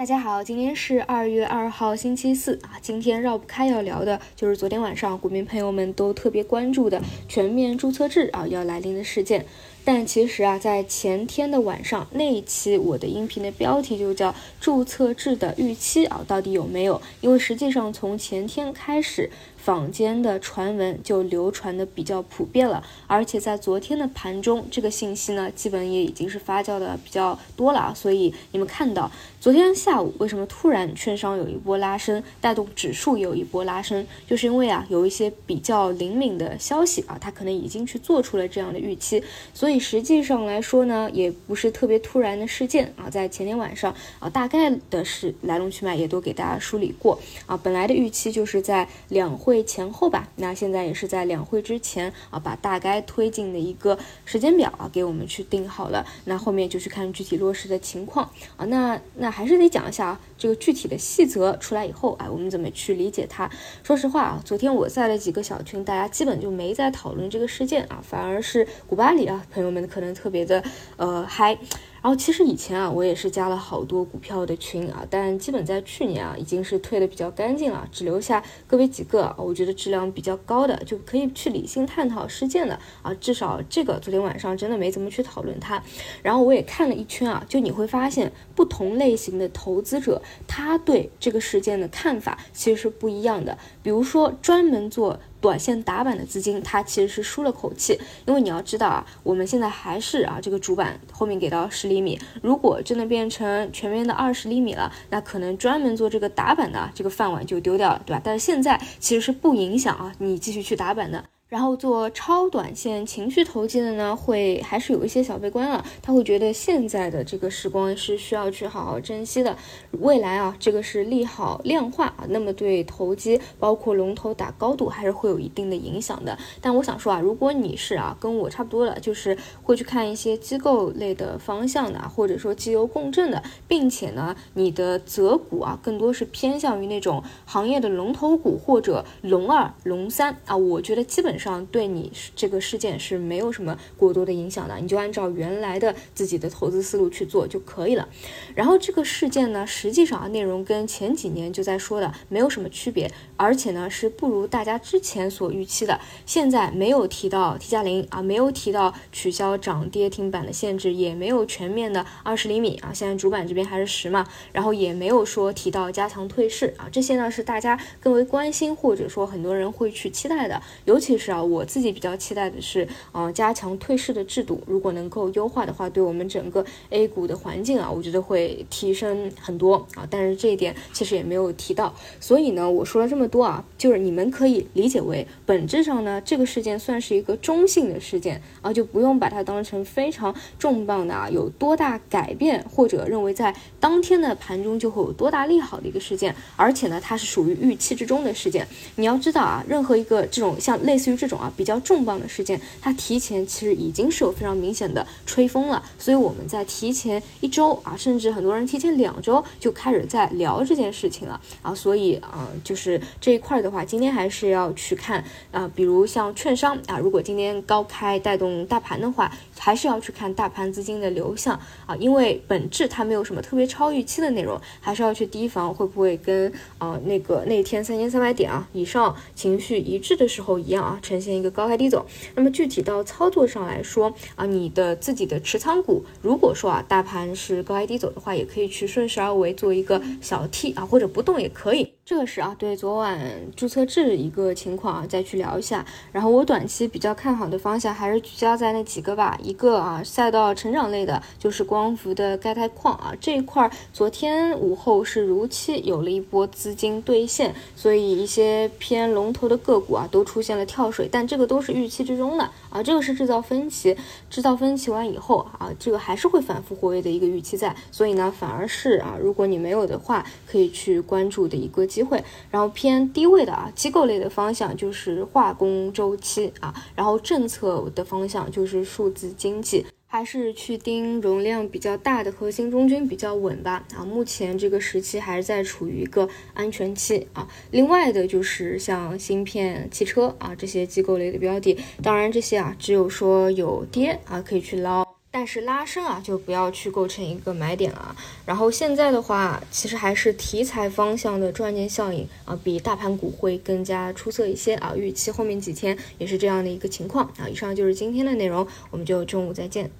大家好，今天是二月二号，星期四啊。今天绕不开要聊的就是昨天晚上股民朋友们都特别关注的全面注册制啊要来临的事件。但其实啊，在前天的晚上那一期我的音频的标题就叫注册制的预期啊，到底有没有？因为实际上从前天开始。坊间的传闻就流传的比较普遍了，而且在昨天的盘中，这个信息呢，基本也已经是发酵的比较多了啊。所以你们看到昨天下午为什么突然券商有一波拉升，带动指数有一波拉升，就是因为啊，有一些比较灵敏的消息啊，它可能已经去做出了这样的预期。所以实际上来说呢，也不是特别突然的事件啊，在前天晚上啊，大概的是来龙去脉也都给大家梳理过啊。本来的预期就是在两会。前后吧，那现在也是在两会之前啊，把大概推进的一个时间表啊，给我们去定好了。那后面就去看具体落实的情况啊。那那还是得讲一下啊，这个具体的细则出来以后，啊，我们怎么去理解它？说实话啊，昨天我在了几个小群，大家基本就没在讨论这个事件啊，反而是古巴里啊朋友们可能特别的呃嗨。然后其实以前啊，我也是加了好多股票的群啊，但基本在去年啊，已经是退的比较干净了，只留下个别几个，我觉得质量比较高的，就可以去理性探讨事件的啊。至少这个昨天晚上真的没怎么去讨论它。然后我也看了一圈啊，就你会发现不同类型的投资者，他对这个事件的看法其实是不一样的。比如说专门做。短线打板的资金，它其实是舒了口气，因为你要知道啊，我们现在还是啊这个主板后面给到十厘米，如果真的变成全面的二十厘米了，那可能专门做这个打板的这个饭碗就丢掉了，对吧？但是现在其实是不影响啊，你继续去打板的。然后做超短线情绪投机的呢，会还是有一些小悲观了。他会觉得现在的这个时光是需要去好好珍惜的，未来啊，这个是利好量化啊，那么对投机包括龙头打高度还是会有一定的影响的。但我想说啊，如果你是啊跟我差不多的，就是会去看一些机构类的方向的，或者说机油共振的，并且呢，你的择股啊更多是偏向于那种行业的龙头股或者龙二、龙三啊，我觉得基本。上对你这个事件是没有什么过多的影响的，你就按照原来的自己的投资思路去做就可以了。然后这个事件呢，实际上啊内容跟前几年就在说的没有什么区别，而且呢是不如大家之前所预期的。现在没有提到 T 加零啊，没有提到取消涨跌停板的限制，也没有全面的二十厘米啊，现在主板这边还是十嘛，然后也没有说提到加强退市啊，这些呢是大家更为关心或者说很多人会去期待的，尤其是。啊，我自己比较期待的是，啊，加强退市的制度，如果能够优化的话，对我们整个 A 股的环境啊，我觉得会提升很多啊。但是这一点其实也没有提到，所以呢，我说了这么多啊，就是你们可以理解为，本质上呢，这个事件算是一个中性的事件啊，就不用把它当成非常重磅的啊，有多大改变，或者认为在当天的盘中就会有多大利好的一个事件。而且呢，它是属于预期之中的事件。你要知道啊，任何一个这种像类似于这种啊比较重磅的事件，它提前其实已经是有非常明显的吹风了，所以我们在提前一周啊，甚至很多人提前两周就开始在聊这件事情了啊，所以啊，就是这一块的话，今天还是要去看啊，比如像券商啊，如果今天高开带动大盘的话，还是要去看大盘资金的流向啊，因为本质它没有什么特别超预期的内容，还是要去提防会不会跟啊那个那天三千三百点啊以上情绪一致的时候一样啊。呈现一个高开低走，那么具体到操作上来说啊，你的自己的持仓股，如果说啊大盘是高开低走的话，也可以去顺势而为做一个小 T 啊，或者不动也可以。这个是啊，对昨晚注册制一个情况啊，再去聊一下。然后我短期比较看好的方向还是聚焦在那几个吧。一个啊，赛道成长类的，就是光伏的钙钛矿啊这一块，昨天午后是如期有了一波资金兑现，所以一些偏龙头的个股啊都出现了跳水，但这个都是预期之中的啊。这个是制造分歧，制造分歧完以后啊，这个还是会反复活跃的一个预期在，所以呢，反而是啊，如果你没有的话，可以去关注的一个机。会，然后偏低位的啊，机构类的方向就是化工周期啊，然后政策的方向就是数字经济，还是去盯容量比较大的核心中军比较稳吧啊，目前这个时期还是在处于一个安全期啊。另外的就是像芯片、汽车啊这些机构类的标的，当然这些啊只有说有跌啊可以去捞。但是拉升啊，就不要去构成一个买点了。然后现在的话，其实还是题材方向的赚钱效应啊，比大盘股会更加出色一些啊。预期后面几天也是这样的一个情况啊。以上就是今天的内容，我们就中午再见。